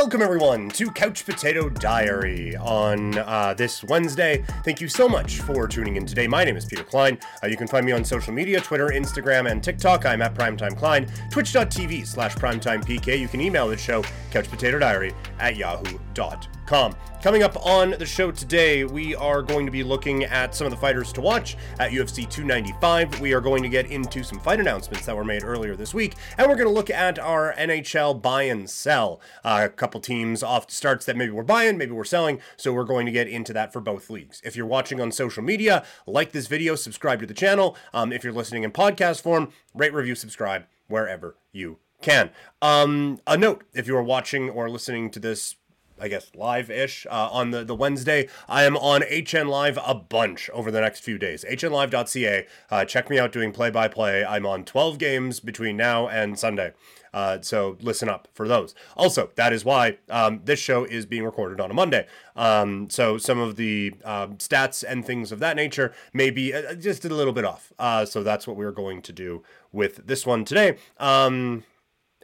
Welcome, everyone, to Couch Potato Diary on uh, this Wednesday. Thank you so much for tuning in today. My name is Peter Klein. Uh, you can find me on social media Twitter, Instagram, and TikTok. I'm at Primetime Klein. Twitch.tv slash PrimetimePK. You can email the show, couchpotatodiary at yahoo.com. Coming up on the show today, we are going to be looking at some of the fighters to watch at UFC 295. We are going to get into some fight announcements that were made earlier this week, and we're going to look at our NHL buy and sell. Uh, a couple teams off starts that maybe we're buying, maybe we're selling, so we're going to get into that for both leagues. If you're watching on social media, like this video, subscribe to the channel. Um, if you're listening in podcast form, rate, review, subscribe wherever you can. Um, a note if you are watching or listening to this I guess live ish uh, on the, the Wednesday. I am on HN Live a bunch over the next few days. HNLive.ca. Uh, check me out doing play by play. I'm on 12 games between now and Sunday. Uh, so listen up for those. Also, that is why um, this show is being recorded on a Monday. Um, so some of the um, stats and things of that nature may be uh, just a little bit off. Uh, so that's what we're going to do with this one today. Um,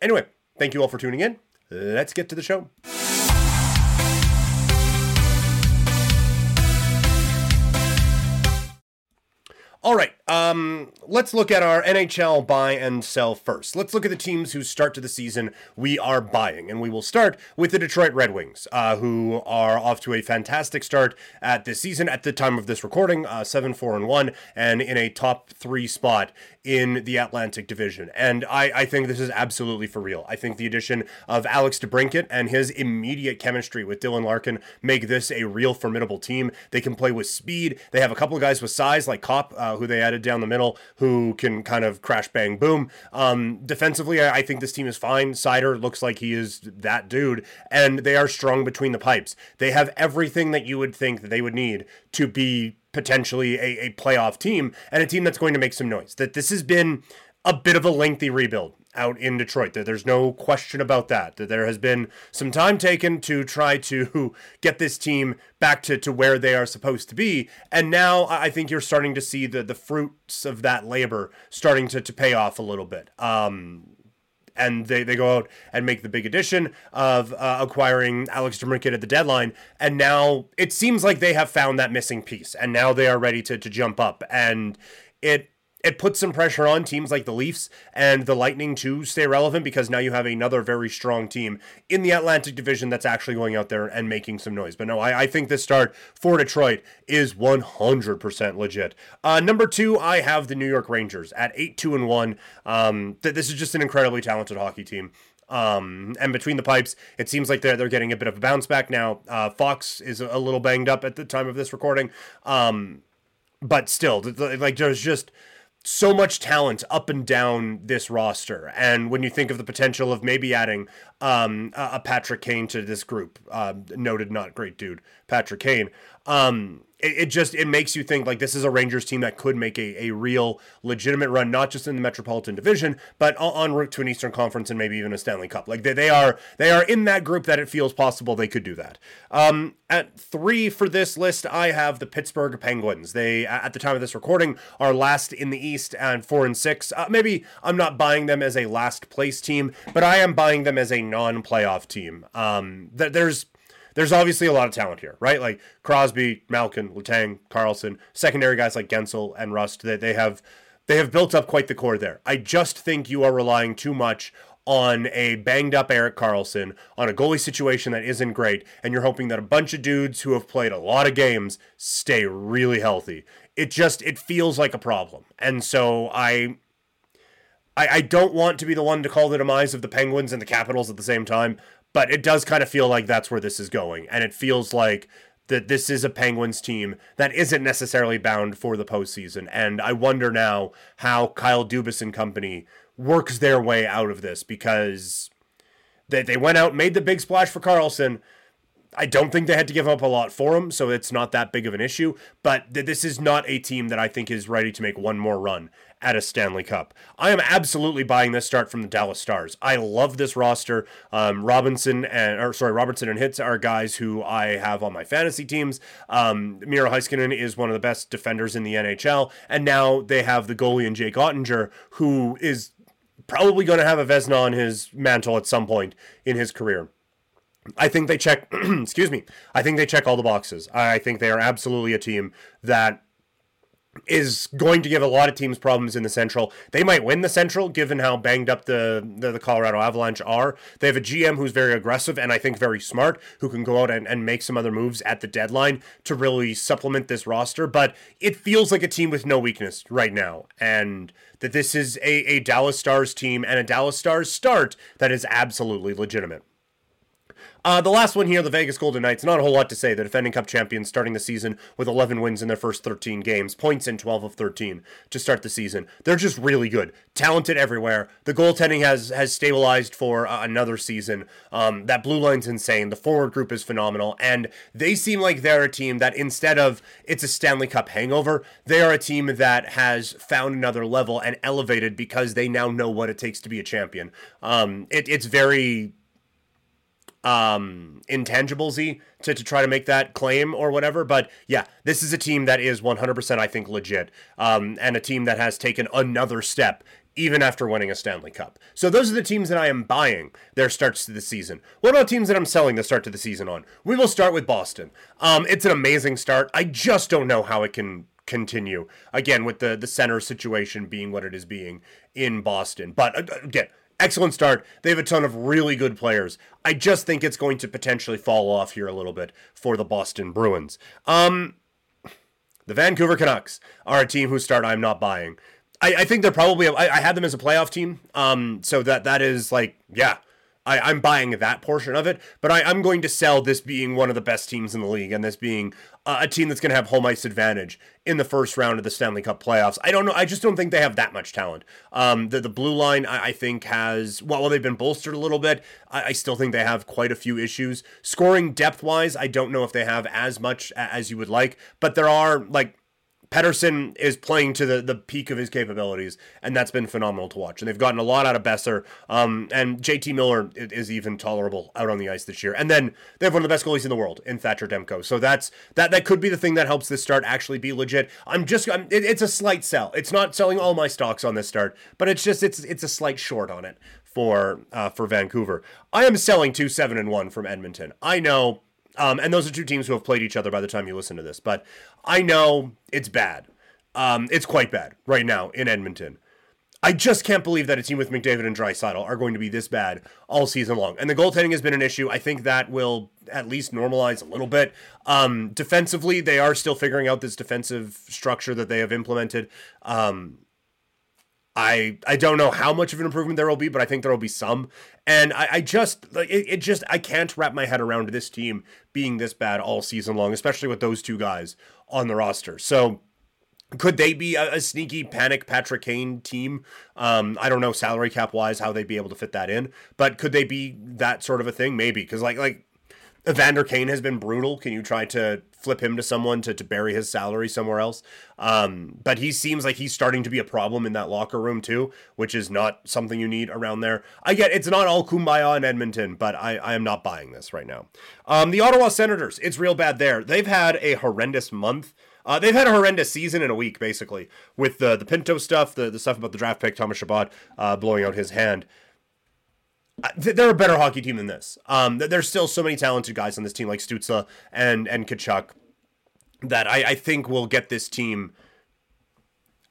anyway, thank you all for tuning in. Let's get to the show. All right, um, let's look at our NHL buy and sell first. Let's look at the teams whose start to the season we are buying, and we will start with the Detroit Red Wings, uh, who are off to a fantastic start at this season. At the time of this recording, uh, seven four and one, and in a top three spot in the Atlantic Division. And I, I think this is absolutely for real. I think the addition of Alex DeBrincat and his immediate chemistry with Dylan Larkin make this a real formidable team. They can play with speed. They have a couple of guys with size, like Copp, uh, who they added down the middle, who can kind of crash, bang, boom. Um, defensively, I, I think this team is fine. Seider looks like he is that dude, and they are strong between the pipes. They have everything that you would think that they would need to be potentially a, a playoff team and a team that's going to make some noise. That this has been a bit of a lengthy rebuild out in Detroit. There's no question about that. That there has been some time taken to try to get this team back to, to where they are supposed to be. And now I think you're starting to see the, the fruits of that labor starting to, to pay off a little bit. Um, and they, they go out and make the big addition of uh, acquiring Alex DeBrincat at the deadline. And now it seems like they have found that missing piece, and now they are ready to, to jump up. And it it puts some pressure on teams like the Leafs and the Lightning to stay relevant because now you have another very strong team in the Atlantic Division that's actually going out there and making some noise. But no, I, I think this start for Detroit is 100% legit. Uh, number two, I have the New York Rangers at 8 2 and 1. Um, th- this is just an incredibly talented hockey team. Um, and between the pipes, it seems like they're, they're getting a bit of a bounce back now. Uh, Fox is a little banged up at the time of this recording. Um, but still, like there's just so much talent up and down this roster. And when you think of the potential of maybe adding um, a Patrick Kane to this group, uh, noted not great dude, Patrick Kane, um, it, just it makes you think like this is a Rangers team that could make a, a real legitimate run, not just in the Metropolitan Division, but en route to an Eastern Conference and maybe even a Stanley Cup. Like they, they are they are in that group that it feels possible they could do that. Um, at three for this list, I have the Pittsburgh Penguins. They at the time of this recording are last in the East and four and six. Uh, maybe I'm not buying them as a last place team, but I am buying them as a non-playoff team. Um, th- there's there's obviously a lot of talent here, right? Like Crosby, Malkin, Letang, Karlsson, secondary guys like Guentzel and Rust. They, they have they have built up quite the core there. I just think you are relying too much on a banged up Erik Karlsson, on a goalie situation that isn't great, and you're hoping that a bunch of dudes who have played a lot of games stay really healthy. It just it feels like a problem. And so I I, I don't want to be the one to call the demise of the Penguins and the Capitals at the same time, but it does kind of feel like that's where this is going. And it feels like that this is a Penguins team that isn't necessarily bound for the postseason. And I wonder now how Kyle Dubas and company works their way out of this because they, they went out, made the big splash for Karlsson. I don't think they had to give up a lot for him, so it's not that big of an issue. But th- this is not a team that I think is ready to make one more run at a Stanley Cup. I am absolutely buying this start from the Dallas Stars. I love this roster. Um, Robinson and or sorry, Robertson and Hintz are guys who I have on my fantasy teams. Um, Miro Heiskanen is one of the best defenders in the NHL, and now they have the goalie and Jake Oettinger, who is probably going to have a Vezina on his mantle at some point in his career. I think they check, excuse me, I think they check all the boxes. I think they are absolutely a team that is going to give a lot of teams problems in the Central. They might win the Central, given how banged up the, the, the, Colorado Avalanche are. They have a GM who's very aggressive and I think very smart, who can go out and, and make some other moves at the deadline to really supplement this roster. But it feels like a team with no weakness right now. And that this is a, a Dallas Stars team and a Dallas Stars start that is absolutely legitimate. Uh, the last one here, the Vegas Golden Knights, not a whole lot to say. The defending cup champions starting the season with 11 wins in their first 13 games, points in 12 of 13 to start the season. They're just really good, talented everywhere. The goaltending has has stabilized for uh, another season. Um, that blue line's insane. The forward group is phenomenal, and they seem like they're a team that instead of it's a Stanley Cup hangover, they are a team that has found another level and elevated because they now know what it takes to be a champion. Um, it, it's very um, intangiblesy to, to try to make that claim or whatever. But yeah, this is a team that is 100%, I think, legit, um, and a team that has taken another step even after winning a Stanley Cup. So those are the teams that I am buying their starts to the season. What about teams that I'm selling the start to the season on? We will start with Boston. Um, it's an amazing start. I just don't know how it can continue again with the the center situation being what it is being in Boston. But uh, again, excellent start. They have a ton of really good players. I just think it's going to potentially fall off here a little bit for the Boston Bruins. Um, the Vancouver Canucks are a team whose start I'm not buying. I, I think they're probably I, I had them as a playoff team. Um, so that that is like yeah, I, I'm buying that portion of it, but I, I'm going to sell this being one of the best teams in the league and this being uh, a team that's going to have home ice advantage in the first round of the Stanley Cup playoffs. I don't know. I just don't think they have that much talent. Um, the, the blue line, I, I think, has, well, well, they've been bolstered a little bit. I, I still think they have quite a few issues. Scoring depth wise, I don't know if they have as much as you would like, but there are, like, Pettersson is playing to the, the peak of his capabilities, and that's been phenomenal to watch. And they've gotten a lot out of Boeser. Um, and JT Miller is even tolerable out on the ice this year. And then they have one of the best goalies in the world in Thatcher Demko. So that's that that could be the thing that helps this start actually be legit. I'm just I'm, it, it's a slight sell. It's not selling all my stocks on this start, but it's just it's it's a slight short on it for uh, for Vancouver. I am selling two seven and one from Edmonton. I know um, and those are two teams who have played each other by the time you listen to this. But I know it's bad. Um, it's quite bad right now in Edmonton. I just can't believe that a team with McDavid and Draisaitl are going to be this bad all season long. And the goaltending has been an issue. I think that will at least normalize a little bit. Um, defensively, they are still figuring out this defensive structure that they have implemented. Um, I I don't know how much of an improvement there will be, but I think there will be some. And I, I just it, it, just I can't wrap my head around this team being this bad all season long, especially with those two guys on the roster. So could they be a, a sneaky panic Patrick Kane team? Um, I don't know salary cap wise how they'd be able to fit that in, but could they be that sort of a thing? Maybe because like like Evander Kane has been brutal. Can you try to flip him to someone to, to bury his salary somewhere else? Um, but he seems like he's starting to be a problem in that locker room too, which is not something you need around there. I get it's not all kumbaya in Edmonton, but I, I am not buying this right now. Um, the Ottawa Senators, it's real bad there. They've had a horrendous month. Uh, they've had a horrendous season in a week, basically, with the the Pinto stuff, the, the stuff about the draft pick, Thomas Chabot uh, blowing out his hand they're a better hockey team than this. Um, there's still so many talented guys on this team, like Stützle and and Tkachuk, that I, I think will get this team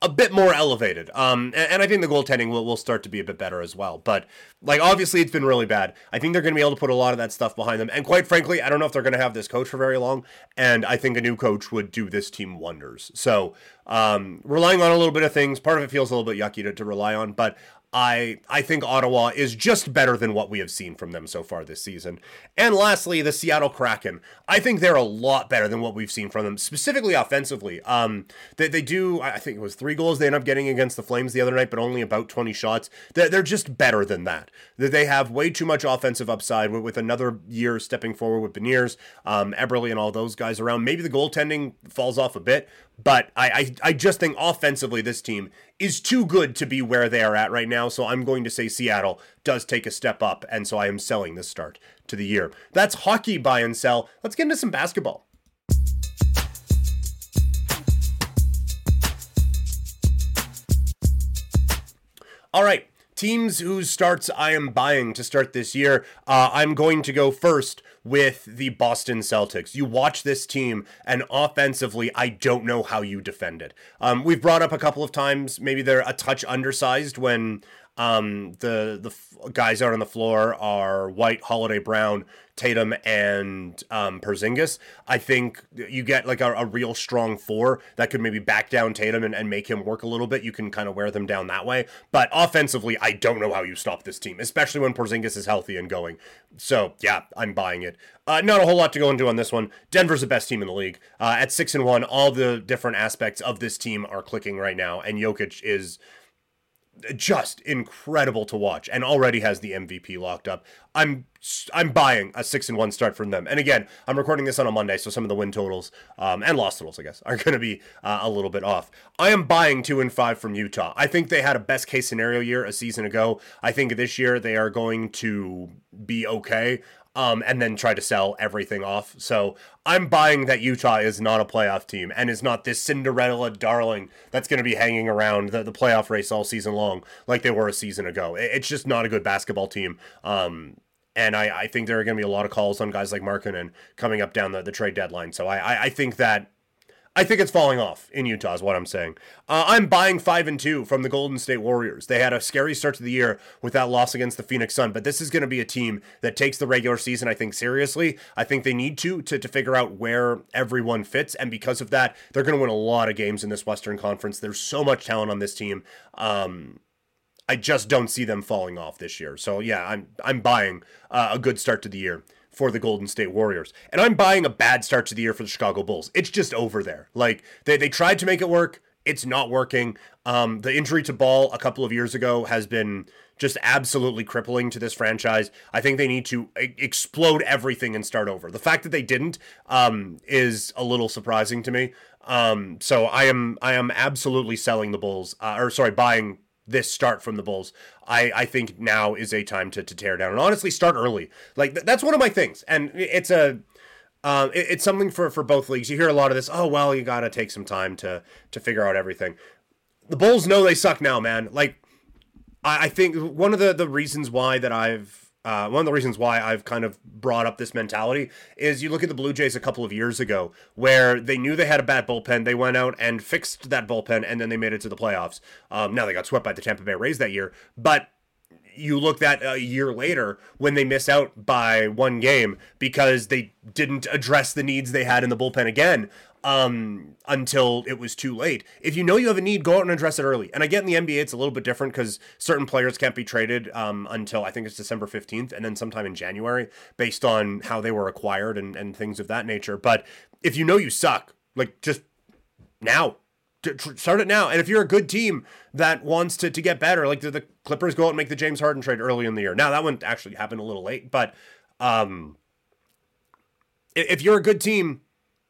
a bit more elevated. Um, and, and, I think the goaltending will, will start to be a bit better as well. But like obviously it's been really bad. I think they're going to be able to put a lot of that stuff behind them. And quite frankly, I don't know if they're going to have this coach for very long. And I think a new coach would do this team wonders. So um, relying on a little bit of things, part of it feels a little bit yucky to, to rely on, but I I think Ottawa is just better than what we have seen from them so far this season. And lastly, the Seattle Kraken. I think they're a lot better than what we've seen from them, specifically offensively. Um, they, they do I think it was three goals they end up getting against the Flames the other night, but only about 20 shots. They're, they're just better than that. They have way too much offensive upside with, with another year stepping forward with Beniers, um, Eberle, and all those guys around. Maybe the goaltending falls off a bit, but I, I, I just think offensively this team is too good to be where they are at right now. So I'm going to say Seattle does take a step up, and so I am selling this start to the year. That's hockey buy and sell. Let's get into some basketball. All right. teams whose starts I am buying to start this year, uh, I'm going to go first with the Boston Celtics. You watch this team, and offensively, I don't know how you defend it. Um, we've brought up a couple of times, maybe they're a touch undersized when um, the the f- guys out on the floor are White, Holiday, Brown, Tatum, and um, Porzingis. I think you get like a, a, real strong four that could maybe back down Tatum and, and make him work a little bit. You can kind of wear them down that way. But offensively, I don't know how you stop this team, especially when Porzingis is healthy and going. So yeah, I'm buying it. Uh, not a whole lot to go into on this one. Denver's the best team in the league uh, at six and one. All the different aspects of this team are clicking right now, and Jokic is just incredible to watch and already has the MVP locked up. I'm I'm buying a six and one start from them. And again, I'm recording this on a Monday, so some of the win totals um, and loss totals, I guess, are going to be uh, a little bit off. I am buying two and five from Utah. I think they had a best case scenario year a season ago. I think this year they are going to be okay um, and then try to sell everything off. So I'm buying that Utah is not a playoff team and is not this Cinderella darling that's going to be hanging around the, the playoff race all season long like they were a season ago. It's just not a good basketball team. Um, and I, I think there are going to be a lot of calls on guys like Markkanen coming up down the, the trade deadline. So I, I, I think that I think it's falling off in Utah, is what I'm saying. Uh, I'm buying five and two from the Golden State Warriors. They had a scary start to the year with that loss against the Phoenix Sun, but this is going to be a team that takes the regular season, I think, seriously. I think they need to, to to figure out where everyone fits, and because of that, they're going to win a lot of games in this Western Conference. There's so much talent on this team. Um, I just don't see them falling off this year. So yeah, I'm I'm buying uh, a good start to the year for the Golden State Warriors. And I'm buying a bad start to the year for the Chicago Bulls. It's just over there. Like they, they tried to make it work. It's not working. Um, the injury to Ball a couple of years ago has been just absolutely crippling to this franchise. I think they need to explode everything and start over. The fact that they didn't um, is a little surprising to me. Um, so I am I am absolutely selling the Bulls, uh, or sorry, buying this start from the Bulls. I, I think now is a time to, to tear down and honestly start early. Like th- that's one of my things, and it's a um, it, it's something for for both leagues. You hear a lot of this. Oh well, you got to take some time to to figure out everything. The Bulls know they suck now, man. Like I, I think one of the the reasons why that I've uh, one of the reasons why I've kind of brought up this mentality is you look at the Blue Jays a couple of years ago where they knew they had a bad bullpen. They went out and fixed that bullpen and then they made it to the playoffs. Um, now they got swept by the Tampa Bay Rays that year, but you look at a year later when they miss out by one game because they didn't address the needs they had in the bullpen again um, until it was too late. If you know you have a need, go out and address it early. And I get in the NBA, it's a little bit different because certain players can't be traded um, until I think it's December 15th and then sometime in January based on how they were acquired and, and things of that nature. But if you know you suck, like just now, start it now. And if you're a good team that wants to, to get better, like the, the Clippers go out and make the James Harden trade early in the year. Now, that one actually happened a little late, but um, if you're a good team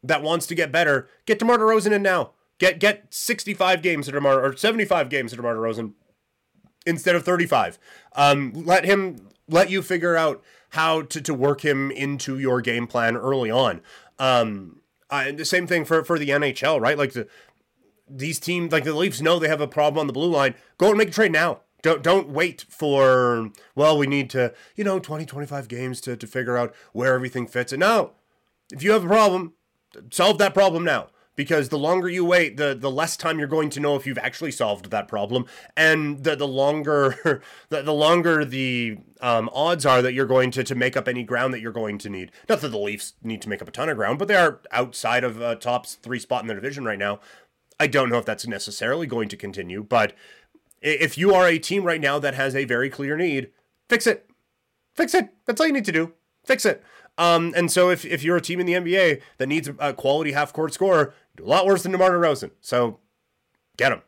that wants to get better, get DeMar DeRozan in now. Get get 65 games of DeMar or 75 games of DeMar DeRozan instead of 35. Um, let him let you figure out how to, to work him into your game plan early on. Um, uh, the same thing for, for the NHL, right? Like the these teams, like the Leafs, know they have a problem on the blue line. Go and make a trade now. Don't don't wait for well, we need to you know 20, 25 games to to figure out where everything fits. And no, if you have a problem, solve that problem now. Because the longer you wait the the less time you're going to know if you've actually solved that problem. And the the longer the, the longer the um, odds are that you're going to to make up any ground that you're going to need. Not that the leafs need to make up a ton of ground but they are outside of uh, top three spot in the division right now. I don't know if that's necessarily going to continue but if you are a team right now that has a very clear need fix it. Fix it. That's all you need to do. Fix it um, and so if, if you're a team in the NBA that needs a quality half court scorer, do a lot worse than DeMar DeRozan. So get him.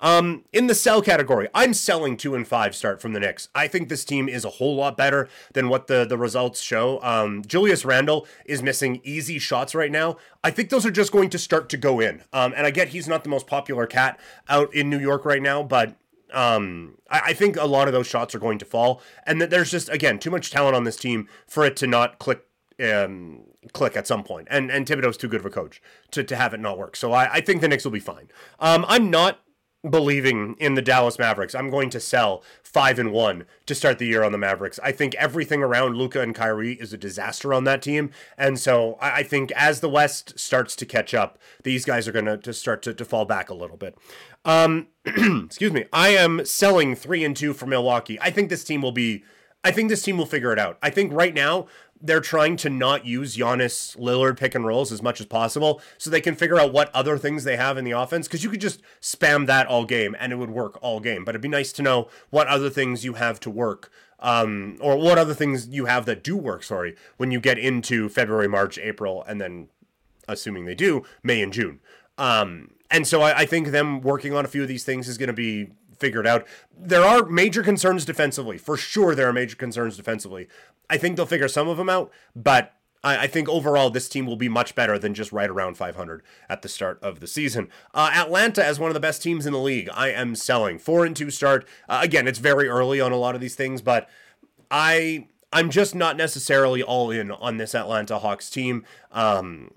Um, in the sell category, I'm selling two and five start from the Knicks. I think this team is a whole lot better than what the, the results show. Um, Julius Randle is missing easy shots right now. I think those are just going to start to go in. Um, and I get he's not the most popular cat out in New York right now, but um, I, I, think a lot of those shots are going to fall. And that there's just, again, too much talent on this team for it to not click um, click at some point. And and Thibodeau's too good of a coach to, to have it not work. So I, I think the Knicks will be fine. Um, I'm not believing in the Dallas Mavericks. I'm going to sell five and one to start the year on the Mavericks. I think everything around Luka and Kyrie is a disaster on that team, and so I think as the West starts to catch up, these guys are going to start to, to fall back a little bit. Um, excuse me. I am selling three and two for Milwaukee. I think this team will be. I think this team will figure it out. I think right now they're trying to not use Giannis Lillard pick and rolls as much as possible so they can figure out what other things they have in the offense because you could just spam that all game and it would work all game. But it'd be nice to know what other things you have to work um, or what other things you have that do work, sorry, when you get into February, March, April, and then assuming they do, May and June. Um, and so I, I think them working on a few of these things is going to be figured out. There are major concerns defensively. For sure, there are major concerns defensively. I think they'll figure some of them out, but I, I think overall this team will be much better than just right around 500 at the start of the season. Uh, Atlanta as one of the best teams in the league. I am selling four and two start. Uh, again, it's very early on a lot of these things, but I I'm just not necessarily all in on this Atlanta Hawks team. Um,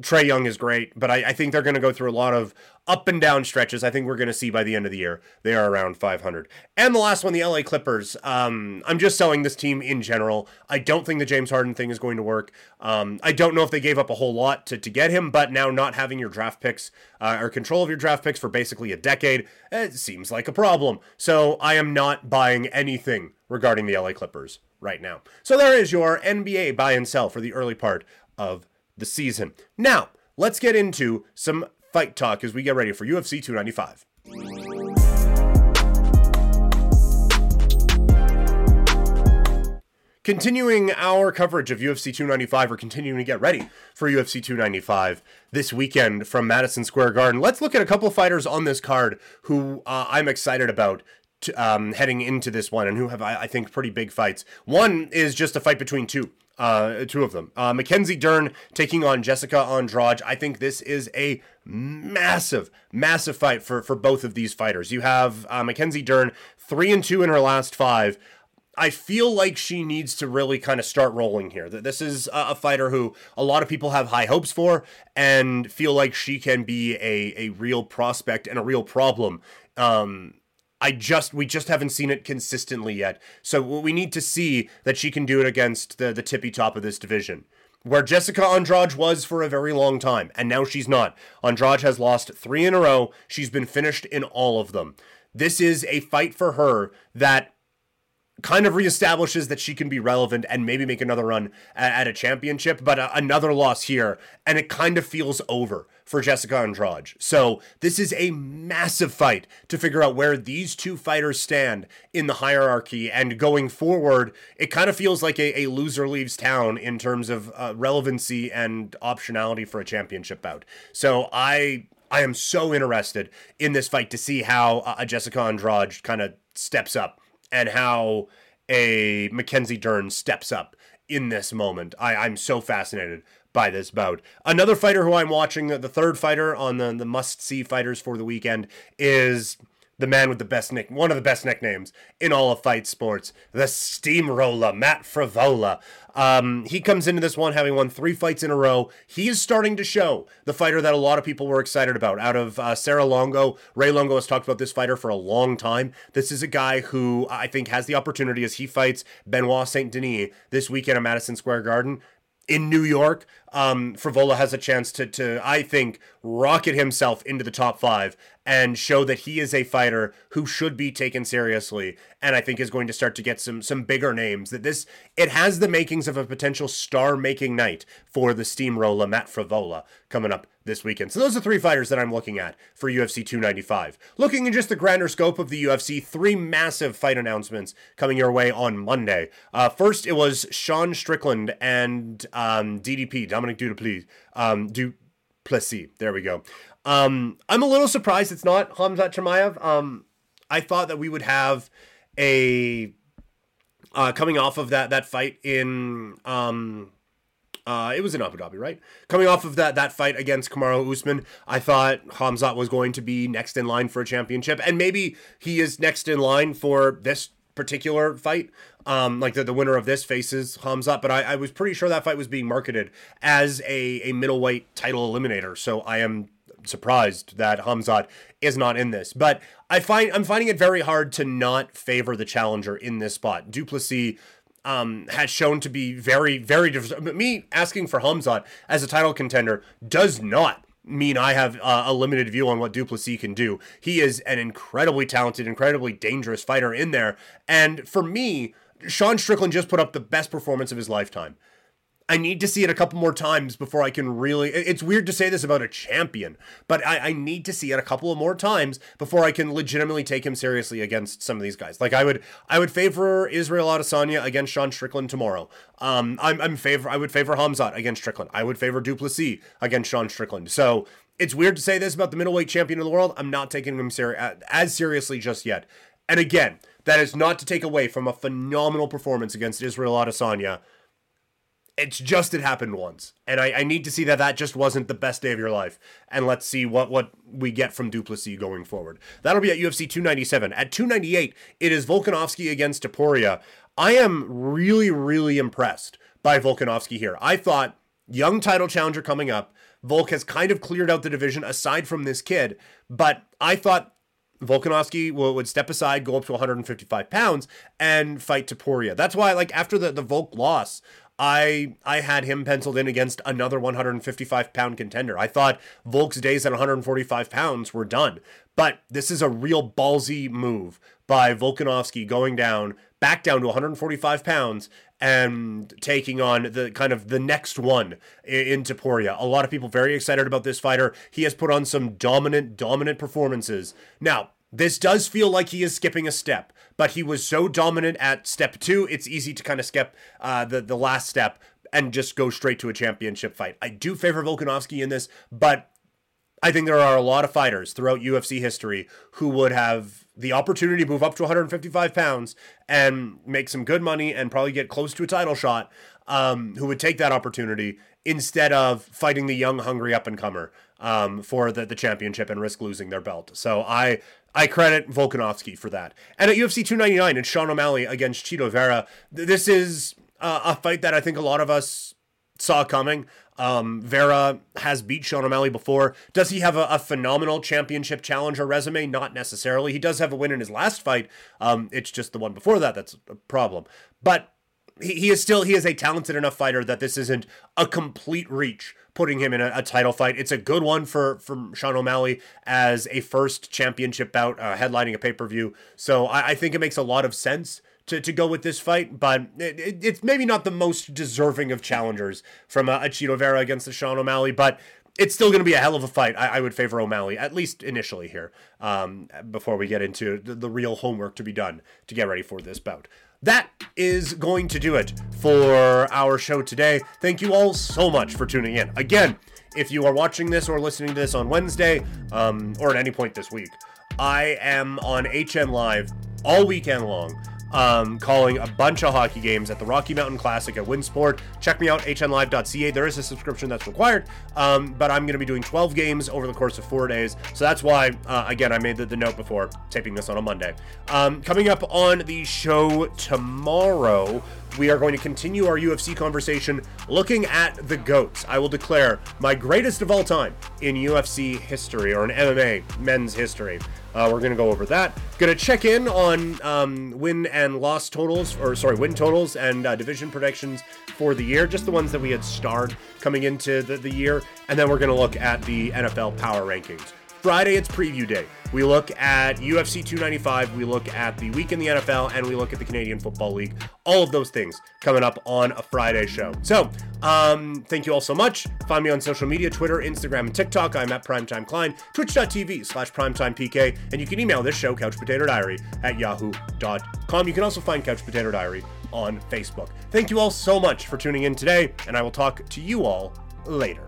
Trae Young is great, but I, I think they're going to go through a lot of up and down stretches. I think we're going to see by the end of the year they are around 500. And the last one, the LA Clippers. Um, I'm just selling this team in general. I don't think the James Harden thing is going to work. Um, I don't know if they gave up a whole lot to, to get him, but now not having your draft picks uh, or control of your draft picks for basically a decade, it seems like a problem. So I am not buying anything regarding the LA Clippers right now. So there is your NBA buy and sell for the early part of the season. Now, let's get into some fight talk as we get ready for UFC 295. Continuing our coverage of UFC 295, we're continuing to get ready for UFC 295 this weekend from Madison Square Garden. Let's look at a couple fighters on this card who uh, I'm excited about to, um, heading into this one and who have, I, I think, pretty big fights. One is just a fight between two uh, two of them. Uh, Mackenzie Dern taking on Jessica Andrade. I think this is a massive, massive fight for for both of these fighters. You have uh, Mackenzie Dern three and two in her last five. I feel like she needs to really kind of start rolling here. That this is a fighter who a lot of people have high hopes for and feel like she can be a, a real prospect and a real problem um, I just we just haven't seen it consistently yet. So we need to see that she can do it against the the tippy top of this division. Where Jessica Andrade was for a very long time, and now she's not. Andrade has lost three in a row. She's been finished in all of them. This is a fight for her that kind of reestablishes that she can be relevant and maybe make another run at, at a championship, but a, another loss here, and it kind of feels over for Jessica Andrade. So this is a massive fight to figure out where these two fighters stand in the hierarchy, and going forward, it kind of feels like a, a loser leaves town in terms of uh, relevancy and optionality for a championship bout. So I I am so interested in this fight to see how uh, Jessica Andrade kind of steps up and how a Mackenzie Dern steps up in this moment. I, I'm so fascinated by this bout. Another fighter who I'm watching, the third fighter on the, the must see fighters for the weekend, is the man with the best nick, one of the best nicknames in all of fight sports, the Steamroller, Matt Frevola. Um, he comes into this one having won three fights in a row. He is starting to show the fighter that a lot of people were excited about. Out of uh, Serra Longo, Ray Longo has talked about this fighter for a long time. This is a guy who I think has the opportunity as he fights Benoit Saint Denis this weekend at Madison Square Garden in New York, um, Frevola has a chance to, to, I think, rocket himself into the top five and show that he is a fighter who should be taken seriously, and I think is going to start to get some some bigger names. That this it has the makings of a potential star-making night for the steamroller Matt Frevola coming up this weekend. So those are three fighters that I'm looking at for UFC 295. Looking in just the grander scope of the UFC, three massive fight announcements coming your way on Monday. Uh, first, it was Sean Strickland and um, DDP, Dominic Duduplessis. Um, Du Plessis. There we go. Um, I'm a little surprised it's not Khamzat Chimaev. Um, I thought that we would have a uh, coming off of that that fight in um, uh, it was in Abu Dhabi, right? Coming off of that that fight against Kamaru Usman, I thought Khamzat was going to be next in line for a championship, and maybe he is next in line for this particular fight. Um, like the, the winner of this faces Khamzat, but I, I was pretty sure that fight was being marketed as a, a middleweight title eliminator. So I am surprised that Khamzat is not in this. But I find I'm finding it very hard to not favor the challenger in this spot. Du Plessis um, has shown to be very, very different. Me asking for Khamzat as a title contender does not mean I have uh, a limited view on what Du Plessis can do. He is an incredibly talented, incredibly dangerous fighter in there. And for me, Sean Strickland just put up the best performance of his lifetime. I need to see it a couple more times before I can really. It's weird to say this about a champion, but I, I, need to see it a couple of more times before I can legitimately take him seriously against some of these guys. Like I would, I would favor Israel Adesanya against Sean Strickland tomorrow. Um, I'm, I'm favor. I would favor Khamzat against Strickland. I would favor Du Plessis against Sean Strickland. So it's weird to say this about the middleweight champion of the world. I'm not taking him seri- as seriously just yet. And again, that is not to take away from a phenomenal performance against Israel Adesanya it's just it happened once. And I, I, need to see that that just wasn't the best day of your life. And let's see what what we get from Du Plessis going forward. That'll be at ufc 297 at 298 it is volkanovski against topuria i am really really impressed by volkanovski here. I thought young title challenger coming up volk has kind of cleared out the division aside from this kid. But i thought Volkanovski would step aside, go up to 155 pounds, and fight Topuria. That's why, like after the the Volk loss, I I had him penciled in against another 155 pound contender. I thought Volk's days at 145 pounds were done, but this is a real ballsy move by Volkanovski going down back down to 145 pounds and taking on the kind of the next one in Topuria. A lot of people very excited about this fighter. He has put on some dominant, dominant performances. Now, this does feel like he is skipping a step, but he was so dominant at step two, it's easy to kind of skip uh, the, the last step and just go straight to a championship fight. I do favor Volkanovski in this, but I think there are a lot of fighters throughout UFC history who would have the opportunity to move up to 155 pounds and make some good money and probably get close to a title shot, um, who would take that opportunity instead of fighting the young, hungry up and comer um, for the, the championship and risk losing their belt. So I I credit Volkanovski for that. And at UFC 299, it's Sean O'Malley against Chito Vera. This is uh, a fight that I think a lot of us saw coming. Um, Vera has beat Sean O'Malley before. Does he have a, a, phenomenal championship challenger resume? Not necessarily. He does have a win in his last fight. Um, it's just the one before that that's a problem. But he, he is still he is a talented enough fighter that this isn't a complete reach putting him in a, a, title fight. It's a good one for for Sean O'Malley as a first championship bout, uh, headlining a pay per view. So I, I, think it makes a lot of sense to, to go with this fight, but it, it, it's maybe not the most deserving of challengers from a, a Chito Vera against the Sean O'Malley, but it's still going to be a hell of a fight. I, I, would favor O'Malley, at least initially here, um, before we get into the, the, real homework to be done to get ready for this bout that is going to do it for our show today. Thank you all so much for tuning in. Again, if you are watching this or listening to this on Wednesday um, or at any point this week, I am on HN Live all weekend long um, calling a bunch of hockey games at the Rocky Mountain Classic at Winsport. Check me out, hnlive.ca. There is a subscription that's required, um, but I'm going to be doing 12 games over the course of four days. So that's why, uh, again, I made the, the, note before taping this on a Monday. Um, coming up on the show tomorrow, we are going to continue our UFC conversation looking at the GOATs. I will declare my greatest of all time in UFC history or in MMA men's history. Uh, we're going to go over that. Going to check in on um, win and loss totals, or sorry, win totals and uh, division predictions for the year, just the ones that we had starred coming into the, the year. And then we're going to look at the NFL power rankings. Friday, it's preview day. We look at UFC 295, we look at the week in the NFL, and we look at the Canadian Football League. All of those things coming up on a Friday show. So, um, thank you all so much. Find me on social media Twitter, Instagram, and TikTok. I'm at Primetime Klein, twitch.tv slash primetimepk, and you can email this show, Couch Potato Diary, at yahoo.com. You can also find Couch Potato Diary on Facebook. Thank you all so much for tuning in today, and I will talk to you all later.